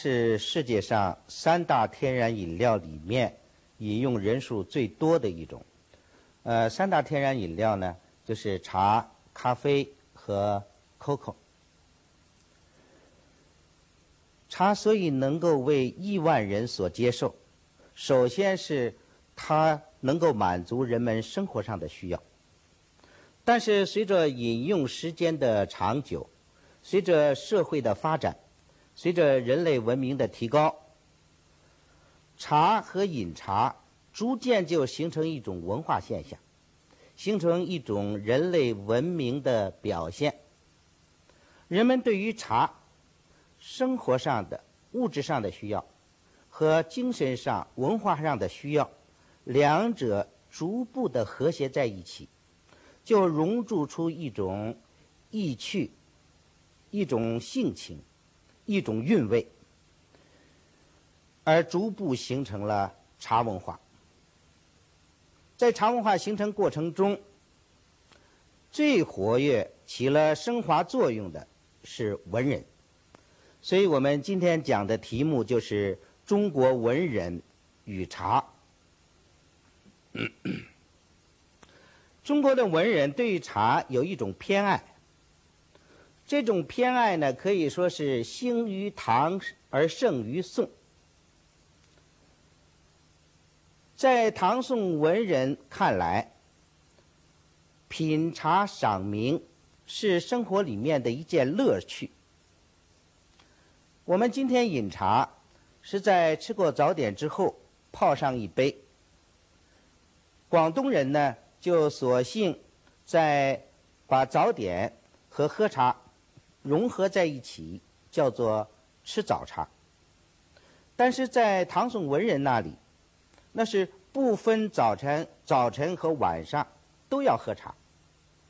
是世界上三大天然饮料里面饮用人数最多的一种。呃，三大天然饮料呢，就是茶、咖啡和 COCO。茶所以能够为亿万人所接受，首先是它能够满足人们生活上的需要。但是随着饮用时间的长久，随着社会的发展。随着人类文明的提高，茶和饮茶逐渐就形成一种文化现象，形成一种人类文明的表现。人们对于茶生活上的物质上的需要和精神上文化上的需要，两者逐步的和谐在一起，就融铸出一种意趣，一种性情。一种韵味，而逐步形成了茶文化。在茶文化形成过程中，最活跃、起了升华作用的是文人。所以我们今天讲的题目就是中国文人与茶。中国的文人对于茶有一种偏爱。这种偏爱呢，可以说是兴于唐而盛于宋。在唐宋文人看来，品茶赏茗是生活里面的一件乐趣。我们今天饮茶，是在吃过早点之后泡上一杯。广东人呢，就索性在把早点和喝茶。融合在一起，叫做吃早茶。但是在唐宋文人那里，那是不分早晨、早晨和晚上都要喝茶。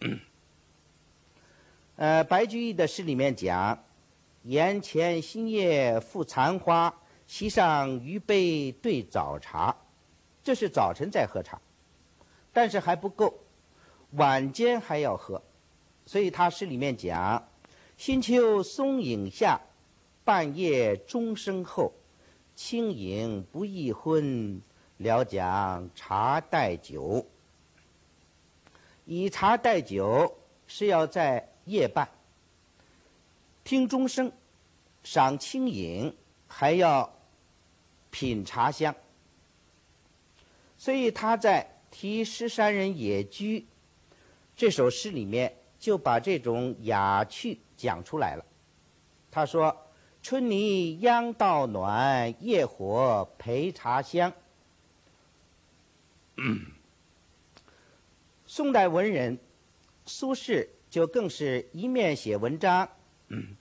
呃，白居易的诗里面讲：“檐前新叶复残花，席上余杯对早茶。”这是早晨在喝茶，但是还不够，晚间还要喝。所以他诗里面讲。新秋松影下，半夜钟声后，轻盈不易昏，聊讲茶代酒。以茶代酒是要在夜半听钟声，赏清影，还要品茶香。所以他在题《石山人野居》这首诗里面，就把这种雅趣。讲出来了，他说：“春泥秧稻暖，夜火陪茶香。”宋代文人苏轼就更是一面写文章，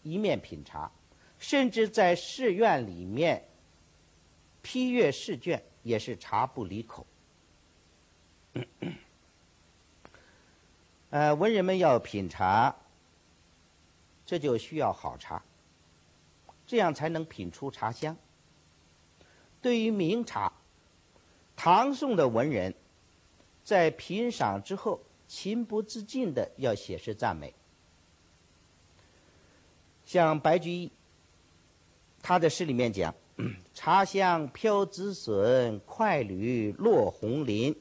一面品茶，甚至在寺院里面批阅试卷，也是茶不离口。呃，文人们要品茶。这就需要好茶，这样才能品出茶香。对于名茶，唐宋的文人在品赏之后，情不自禁的要写诗赞美。像白居易，他的诗里面讲：“茶香飘紫笋，快履落红林。”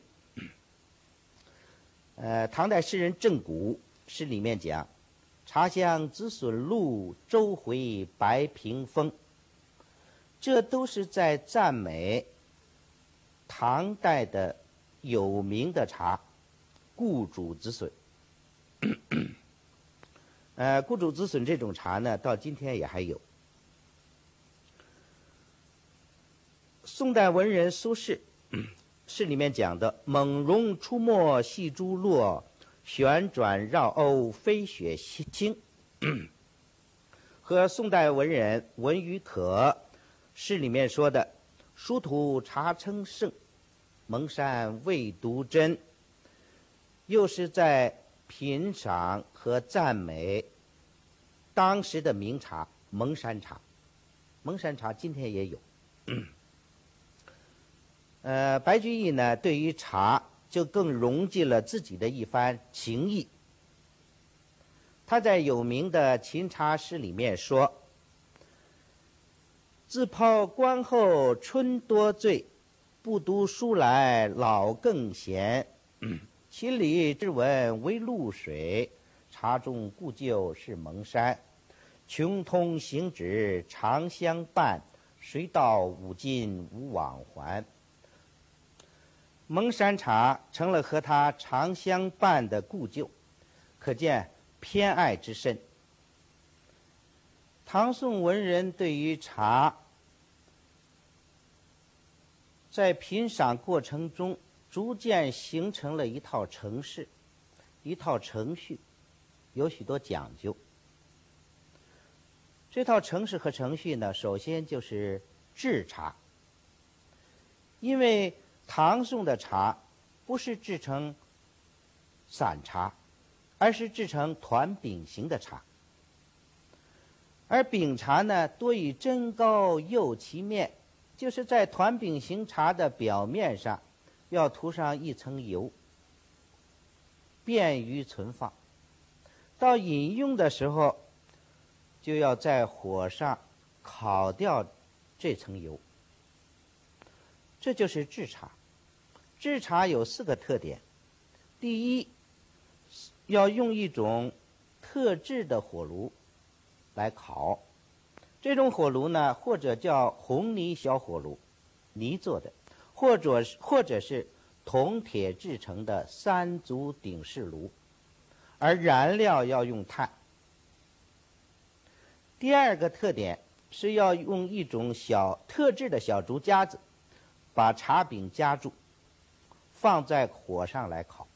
呃，唐代诗人郑谷诗里面讲。茶香紫笋露，周回白屏风。这都是在赞美唐代的有名的茶——顾主紫笋。呃，顾主紫笋这种茶呢，到今天也还有。宋代文人苏轼 诗里面讲的“猛龙出没细珠落”。旋转绕欧飞雪清，和宋代文人文与可诗里面说的“殊途茶称圣，蒙山未独真”，又是在品赏和赞美当时的名茶蒙山茶。蒙山茶今天也有。呃，白居易呢，对于茶。就更融进了自己的一番情意。他在有名的琴茶诗里面说：“自抛关后春多醉，不读书来老更闲。千里之闻为露水，茶中故旧是蒙山。穷通行止长相伴，谁道五今无往还？”蒙山茶成了和他常相伴的故旧，可见偏爱之深。唐宋文人对于茶，在品赏过程中逐渐形成了一套程式、一套程序，有许多讲究。这套程式和程序呢，首先就是制茶，因为。唐宋的茶不是制成散茶，而是制成团饼形的茶。而饼茶呢，多以真膏釉其面，就是在团饼形茶的表面上要涂上一层油，便于存放。到饮用的时候，就要在火上烤掉这层油。这就是制茶。制茶有四个特点：第一，要用一种特制的火炉来烤。这种火炉呢，或者叫红泥小火炉，泥做的；或者或者是铜铁制成的三足鼎式炉，而燃料要用炭。第二个特点是要用一种小特制的小竹夹子，把茶饼夹住。放在火上来烤。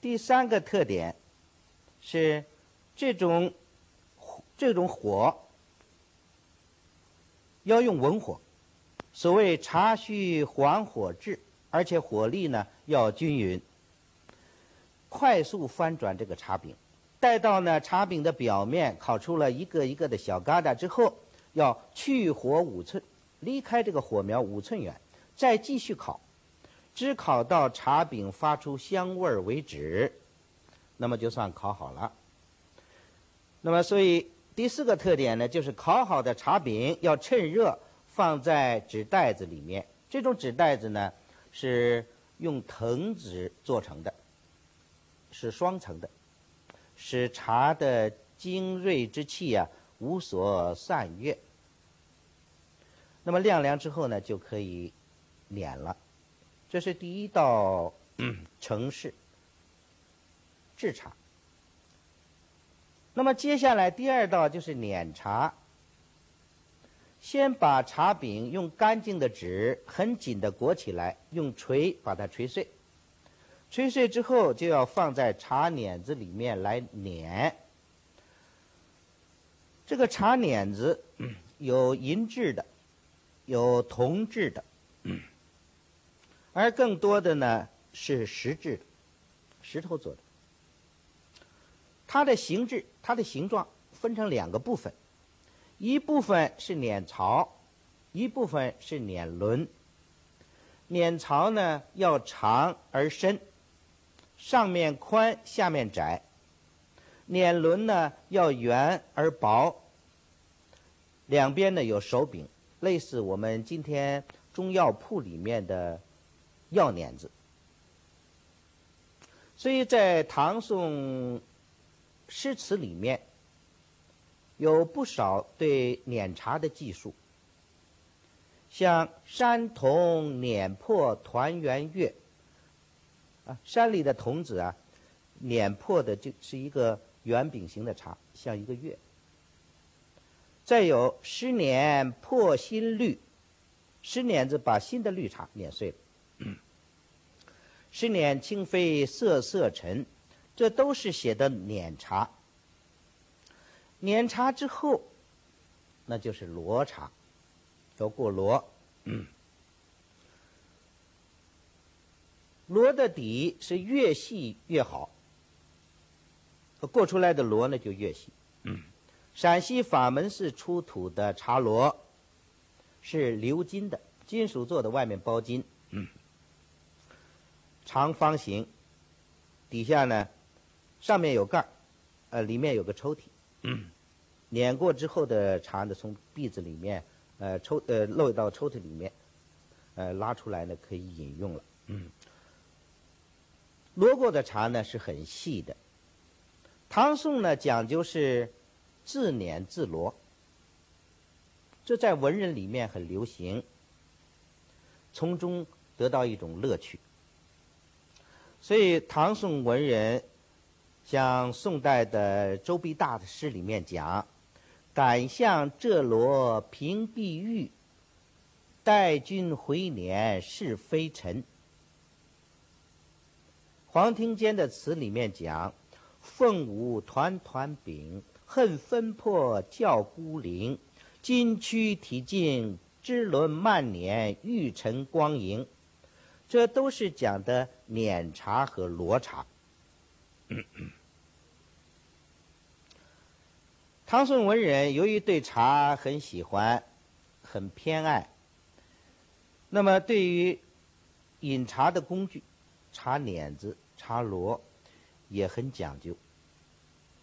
第三个特点是，这种这种火要用文火，所谓茶须缓火制，而且火力呢要均匀，快速翻转这个茶饼，待到呢茶饼的表面烤出了一个一个的小疙瘩之后，要去火五寸。离开这个火苗五寸远，再继续烤，只烤到茶饼发出香味儿为止，那么就算烤好了。那么，所以第四个特点呢，就是烤好的茶饼要趁热放在纸袋子里面。这种纸袋子呢，是用藤纸做成的，是双层的，使茶的精锐之气啊无所散越。那么晾凉之后呢，就可以碾了。这是第一道 程式制茶。那么接下来第二道就是碾茶。先把茶饼用干净的纸很紧的裹起来，用锤把它锤碎。锤碎之后，就要放在茶碾子里面来碾。这个茶碾子 有银制的。有铜制的，而更多的呢是石制的，石头做的。它的形制、它的形状分成两个部分，一部分是碾槽，一部分是碾轮。碾槽呢要长而深，上面宽，下面窄；碾轮呢要圆而薄，两边呢有手柄。类似我们今天中药铺里面的药碾子，所以在唐宋诗词里面有不少对碾茶的记述，像“山童碾破团圆月”，啊，山里的童子啊，碾破的就是一个圆饼形的茶，像一个月。再有十年破新绿，十年子把新的绿茶碾碎了。十年清飞色色沉，这都是写的碾茶。碾茶之后，那就是罗茶，要过罗。罗的底是越细越好，过出来的罗呢就越细。陕西法门寺出土的茶螺是鎏金的，金属做的，外面包金，长方形，底下呢，上面有盖儿，呃，里面有个抽屉。碾过之后的茶呢，从篦子里面，呃，抽呃漏到抽屉里面，呃，拉出来呢可以饮用了。嗯。罗过的茶呢是很细的，唐宋呢讲究是自碾自罗，这在文人里面很流行，从中得到一种乐趣。所以唐宋文人，像宋代的周必大的诗里面讲：“敢向浙罗平碧玉，待君回年是非尘。”黄庭坚的词里面讲：“凤舞团团饼，恨分破教孤零。金躯体尽，支轮慢碾，玉尘光莹。”这都是讲的碾茶和罗茶。唐宋文人由于对茶很喜欢，很偏爱，那么对于饮茶的工具，茶碾子、茶箩也很讲究。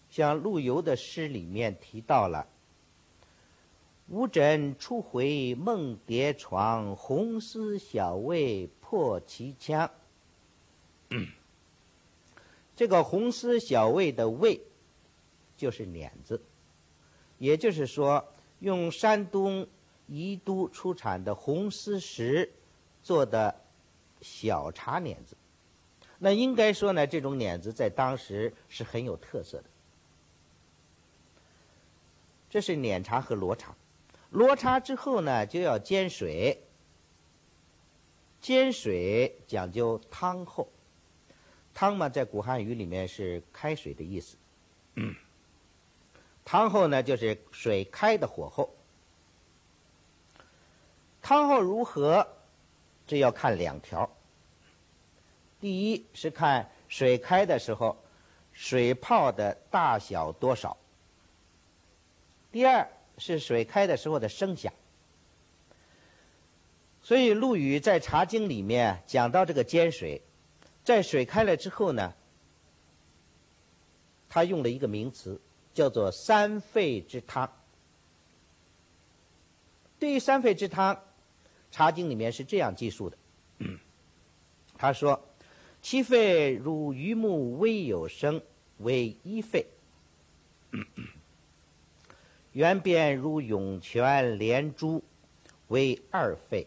像陆游的诗里面提到了。无枕初回梦蝶床，红丝小卫破其枪。这个红丝小卫的卫，就是碾子，也就是说，用山东宜都出产的红丝石做的小茶碾子。那应该说呢，这种碾子在当时是很有特色的。这是碾茶和罗茶。罗茶之后呢，就要煎水。煎水讲究汤厚，汤嘛，在古汉语里面是开水的意思。汤厚呢，就是水开的火候。汤厚如何，这要看两条。第一是看水开的时候，水泡的大小多少。第二。是水开的时候的声响，所以陆羽在《茶经》里面讲到这个煎水，在水开了之后呢，他用了一个名词，叫做“三沸之汤”。对于三沸之汤，《茶经》里面是这样记述的：他说，其沸如榆木微有声，为一沸。圆边如涌泉连珠，为二沸；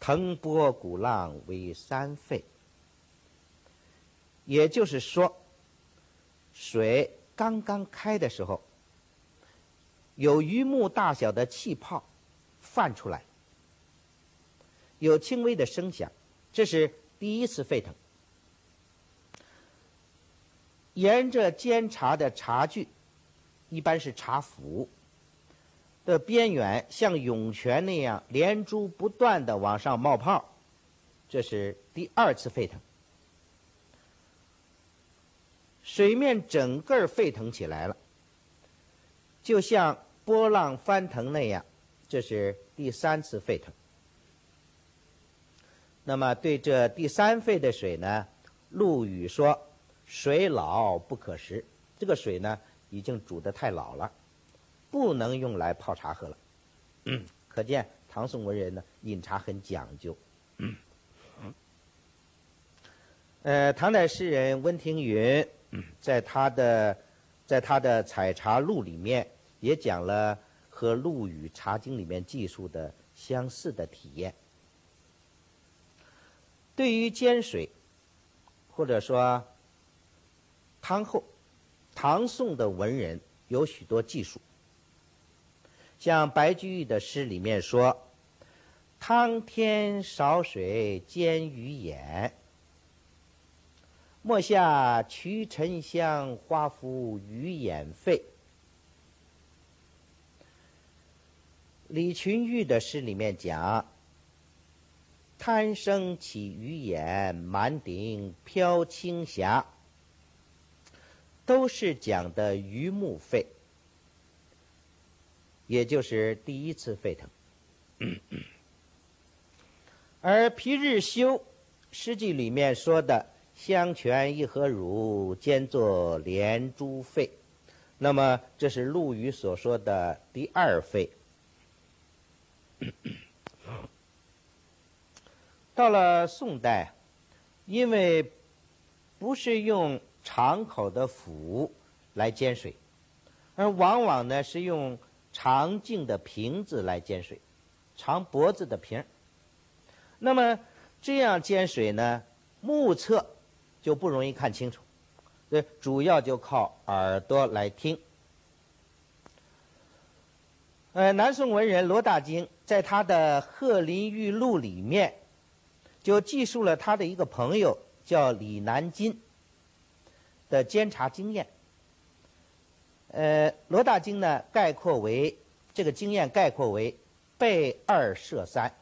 腾波鼓浪为三沸。也就是说，水刚刚开的时候，有榆木大小的气泡泛出来，有轻微的声响，这是第一次沸腾。沿着煎茶的茶具。一般是茶釜的边缘像涌泉那样连珠不断的往上冒泡，这是第二次沸腾。水面整个沸腾起来了，就像波浪翻腾那样，这是第三次沸腾。那么对这第三沸的水呢，陆羽说：“水老不可食。”这个水呢？已经煮得太老了，不能用来泡茶喝了。可见唐宋文人呢饮茶很讲究。呃，唐代诗人温庭筠在他的在他的《采茶录》里面也讲了和陆羽《茶经》里面记述的相似的体验。对于煎水，或者说汤后。唐宋的文人有许多技术，像白居易的诗里面说：“汤天少水煎鱼眼，莫下渠沉香花浮鱼眼沸。”李群玉的诗里面讲：“贪生起鱼眼，满顶飘青霞。”都是讲的榆木沸，也就是第一次沸腾。而皮日休诗记里面说的香泉一盒乳，兼作连珠沸。那么，这是陆羽所说的第二沸。到了宋代，因为不是用长口的釜来煎水，而往往呢是用长径的瓶子来煎水，长脖子的瓶那么这样煎水呢，目测就不容易看清楚，对，主要就靠耳朵来听。呃，南宋文人罗大经在他的《鹤林玉录》里面。就记述了他的一个朋友叫李南金的监察经验。呃，罗大经呢概括为这个经验概括为备二射三，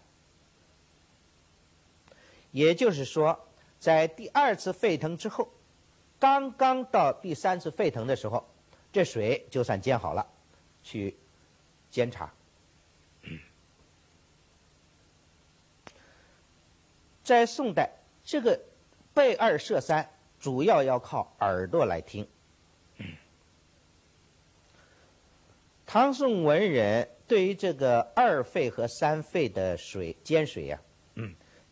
也就是说，在第二次沸腾之后，刚刚到第三次沸腾的时候，这水就算煎好了，去监察。在宋代，这个备二射三主要要靠耳朵来听。唐宋文人对于这个二沸和三沸的水煎水呀，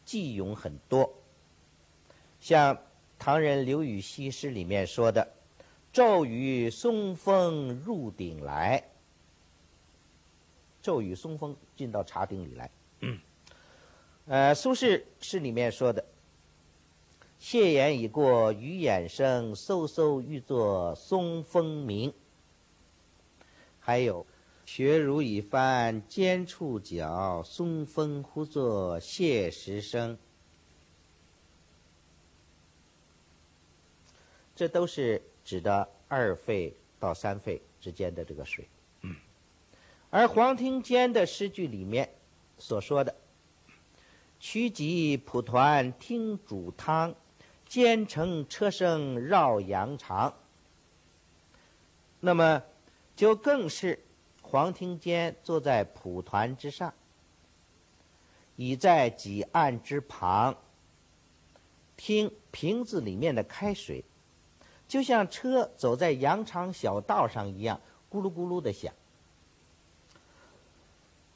忌用很多。像唐人刘禹锡诗里面说的：“骤雨松风入鼎来。”骤雨松风进到茶鼎里来。呃，苏轼诗里面说的：“谢言已过鱼眼生，飕飕欲作松风鸣。”还有“雪如已翻尖触角，松风忽作谢时声。”这都是指的二肺到三肺之间的这个水。而黄庭坚的诗句里面所说的。曲集蒲团听煮汤，兼程车声绕羊肠。那么，就更是黄庭坚坐在蒲团之上，倚在几案之旁，听瓶子里面的开水，就像车走在羊肠小道上一样，咕噜咕噜的响。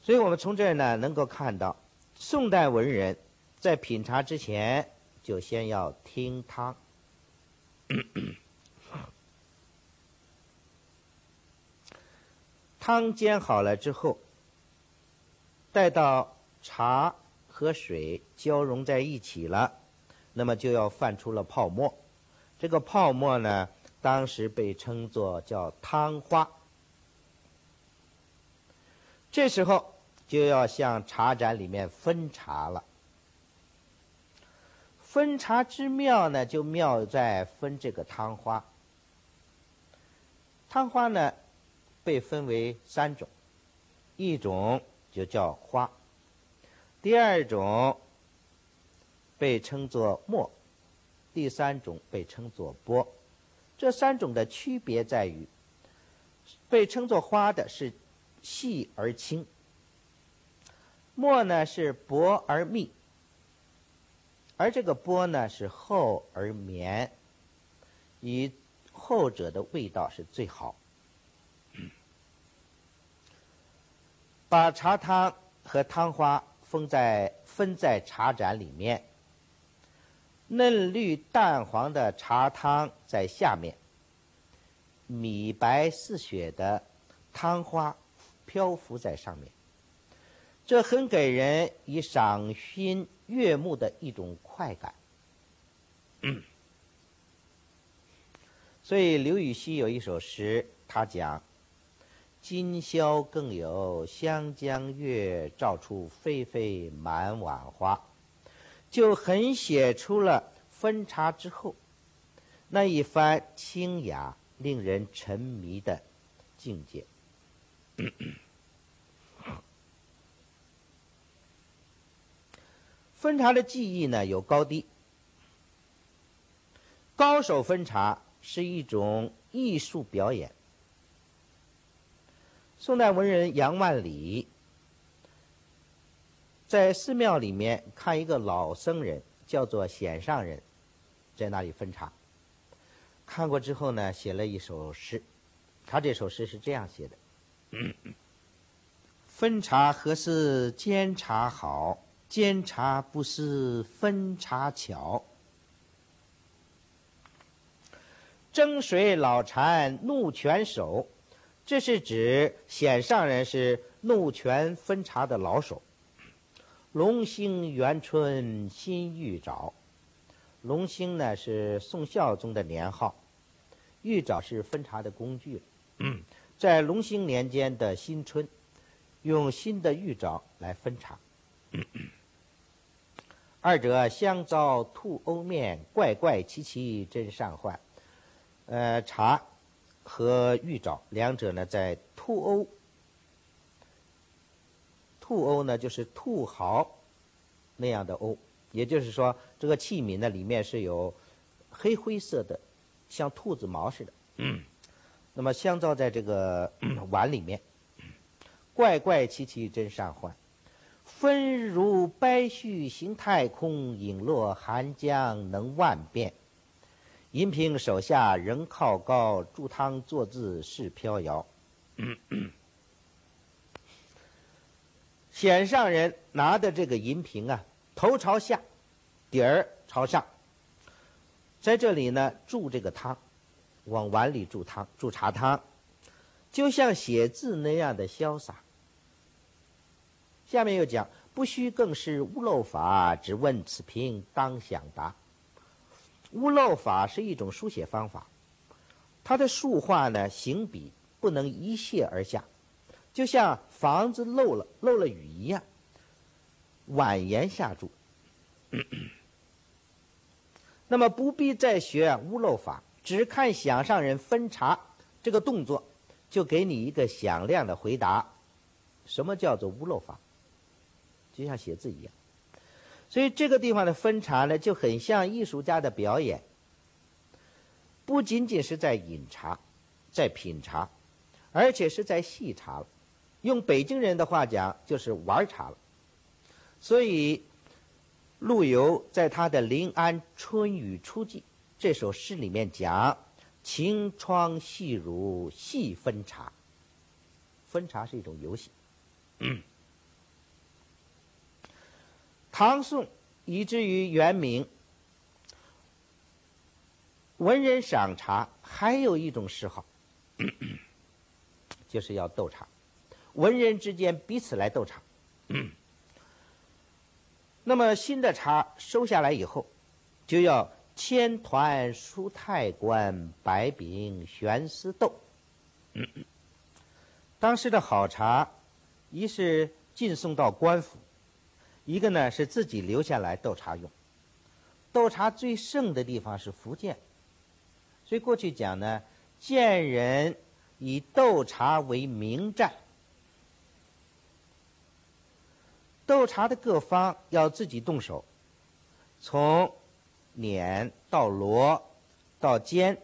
所以我们从这儿呢，能够看到。宋代文人在品茶之前，就先要听汤。汤煎好了之后，待到茶和水交融在一起了，那么就要泛出了泡沫。这个泡沫呢，当时被称作叫汤花。这时候。就要向茶盏里面分茶了。分茶之妙呢，就妙在分这个汤花。汤花呢，被分为三种，一种就叫花，第二种被称作沫，第三种被称作波。这三种的区别在于，被称作花的是细而轻。墨呢是薄而密，而这个波呢是厚而绵，以后者的味道是最好。把茶汤和汤花封在分在茶盏里面，嫩绿淡黄的茶汤在下面，米白似雪的汤花漂浮在上面。这很给人以赏心悦目的一种快感，所以刘禹锡有一首诗，他讲：“今宵更有湘江月，照出霏霏满碗花。”就很写出了分茶之后那一番清雅、令人沉迷的境界。分茶的技艺呢有高低，高手分茶是一种艺术表演。宋代文人杨万里在寺庙里面看一个老僧人，叫做显上人，在那里分茶。看过之后呢，写了一首诗。他这首诗是这样写的：“ 分茶何似煎茶好，煎茶不是分茶巧。蒸水老禅怒泉手，这是指显上人是怒泉分茶的老手。龙兴元春新玉爪，龙兴呢是宋孝宗的年号，玉爪是分茶的工具。”在龙兴年间的新春，用新的玉爪来分茶。二者相遭兔欧面，怪怪奇奇真善幻。呃，茶和玉藻两者呢，在兔欧，兔欧呢就是兔毫那样的欧，也就是说，这个器皿呢里面是有黑灰色的，像兔子毛似的。那么香皂在这个 碗里面，怪怪奇奇真善幻，分如白絮行太空，影落寒江能万变。银瓶手下仍靠高，煮汤坐姿是飘摇。显上人拿的这个银瓶啊，头朝下，底儿朝上，在这里呢注这个汤。往碗里注汤，注茶汤，就像写字那样的潇洒。下面又讲，不须更是屋漏法，只问此瓶当想答。屋漏法是一种书写方法，它的竖画呢，行笔不能一泻而下，就像房子漏了漏了雨一样，婉言下注。那么不必再学屋漏法。只看想上人分茶这个动作，就给你一个响亮的回答。什么叫做屋漏法？就像写字一样。所以这个地方的分茶呢，就很像艺术家的表演。不仅仅是在饮茶，在品茶，而且是在戏茶了。用北京人的话讲，就是玩茶了。所以陆游在他的《临安春雨初霁》。这首诗里面讲：“晴窗细如细分茶。”分茶是一种游戏。唐宋以至于元明，文人赏茶还有一种嗜好，就是要斗茶。文人之间彼此来斗茶。那么新的茶收下来以后，就要。千团书太官，百柄悬丝豆。当时的好茶，一是进送到官府，一个呢是自己留下来斗茶用。斗茶最盛的地方是福建，所以过去讲呢，建人以斗茶为名战。斗茶的各方要自己动手，从。碾到罗，到煎，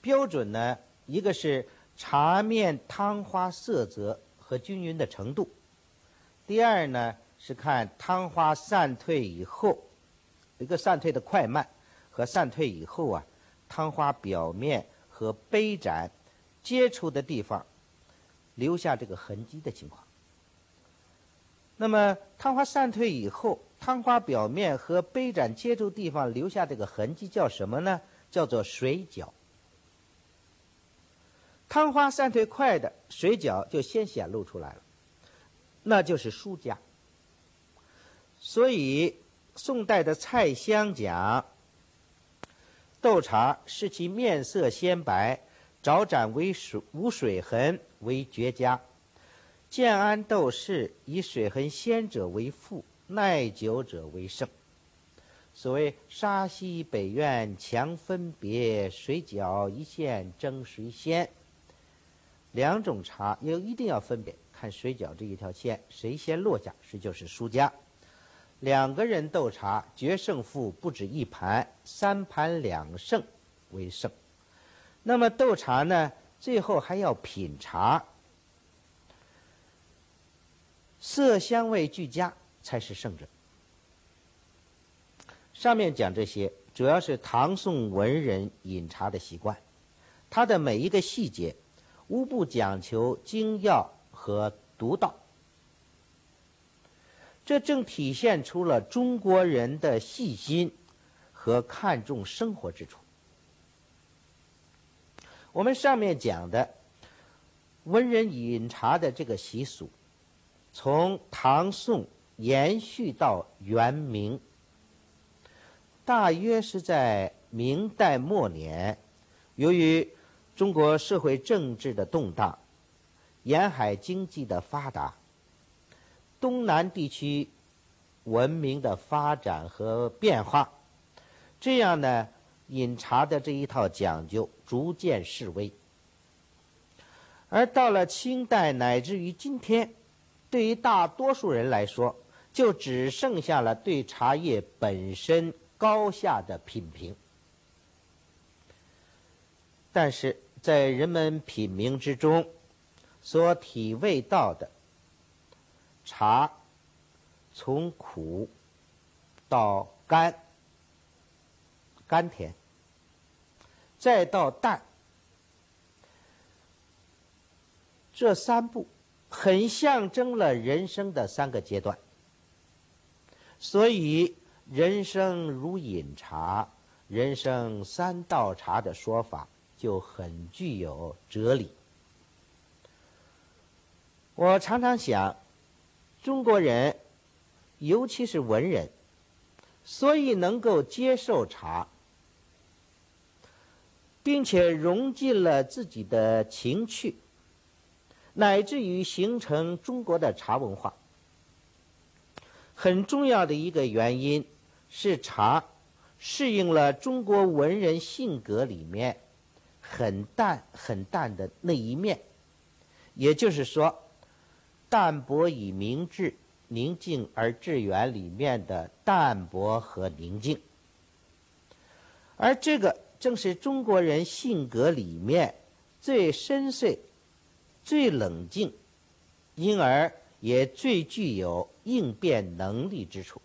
标准呢？一个是茶面汤花色泽和均匀的程度。第二呢是看汤花散退以后，一个散退的快慢和散退以后啊，汤花表面和杯盏接触的地方留下这个痕迹的情况。那么汤花散退以后。汤花表面和杯盏接触地方留下这个痕迹叫什么呢？叫做水饺。汤花散退快的水饺就先显露出来了，那就是输家。所以宋代的蔡襄讲，斗茶视其面色鲜白，着盏为水无水痕为绝佳。建安斗士以水痕鲜者为富。耐久者为胜。所谓沙溪北苑强分别，水饺一线争谁先。两种茶要一定要分别，看水饺这一条线谁先落下，谁就是输家。两个人斗茶决胜负不止一盘，三盘两胜为胜。那么斗茶呢，最后还要品茶，色香味俱佳。才是胜者。上面讲这些，主要是唐宋文人饮茶的习惯，它的每一个细节，无不讲求精要和独到。这正体现出了中国人的细心和看重生活之处。我们上面讲的文人饮茶的这个习俗，从唐宋延续到元明，大约是在明代末年，由于中国社会政治的动荡，沿海经济的发达。东南地区文明的发展和变化，这样呢，饮茶的这一套讲究逐渐式微。而到了清代乃至于今天，对于大多数人来说，就只剩下了对茶叶本身高下的品评。但是在人们品茗之中，所体味到的。茶从苦到甘，甘甜，再到淡，这三步很象征了人生的三个阶段。所以“人生如饮茶，人生三道茶”的说法就很具有哲理。我常常想。中国人，尤其是文人，所以能够接受茶，并且融进了自己的情趣，乃至于形成中国的茶文化。很重要的一个原因是茶适应了中国文人性格里面很淡很淡的那一面，也就是说。淡泊以明志，宁静而致远里面的淡泊和宁静，而这个正是中国人性格里面最深邃、最冷静，因而也最具有应变能力之处。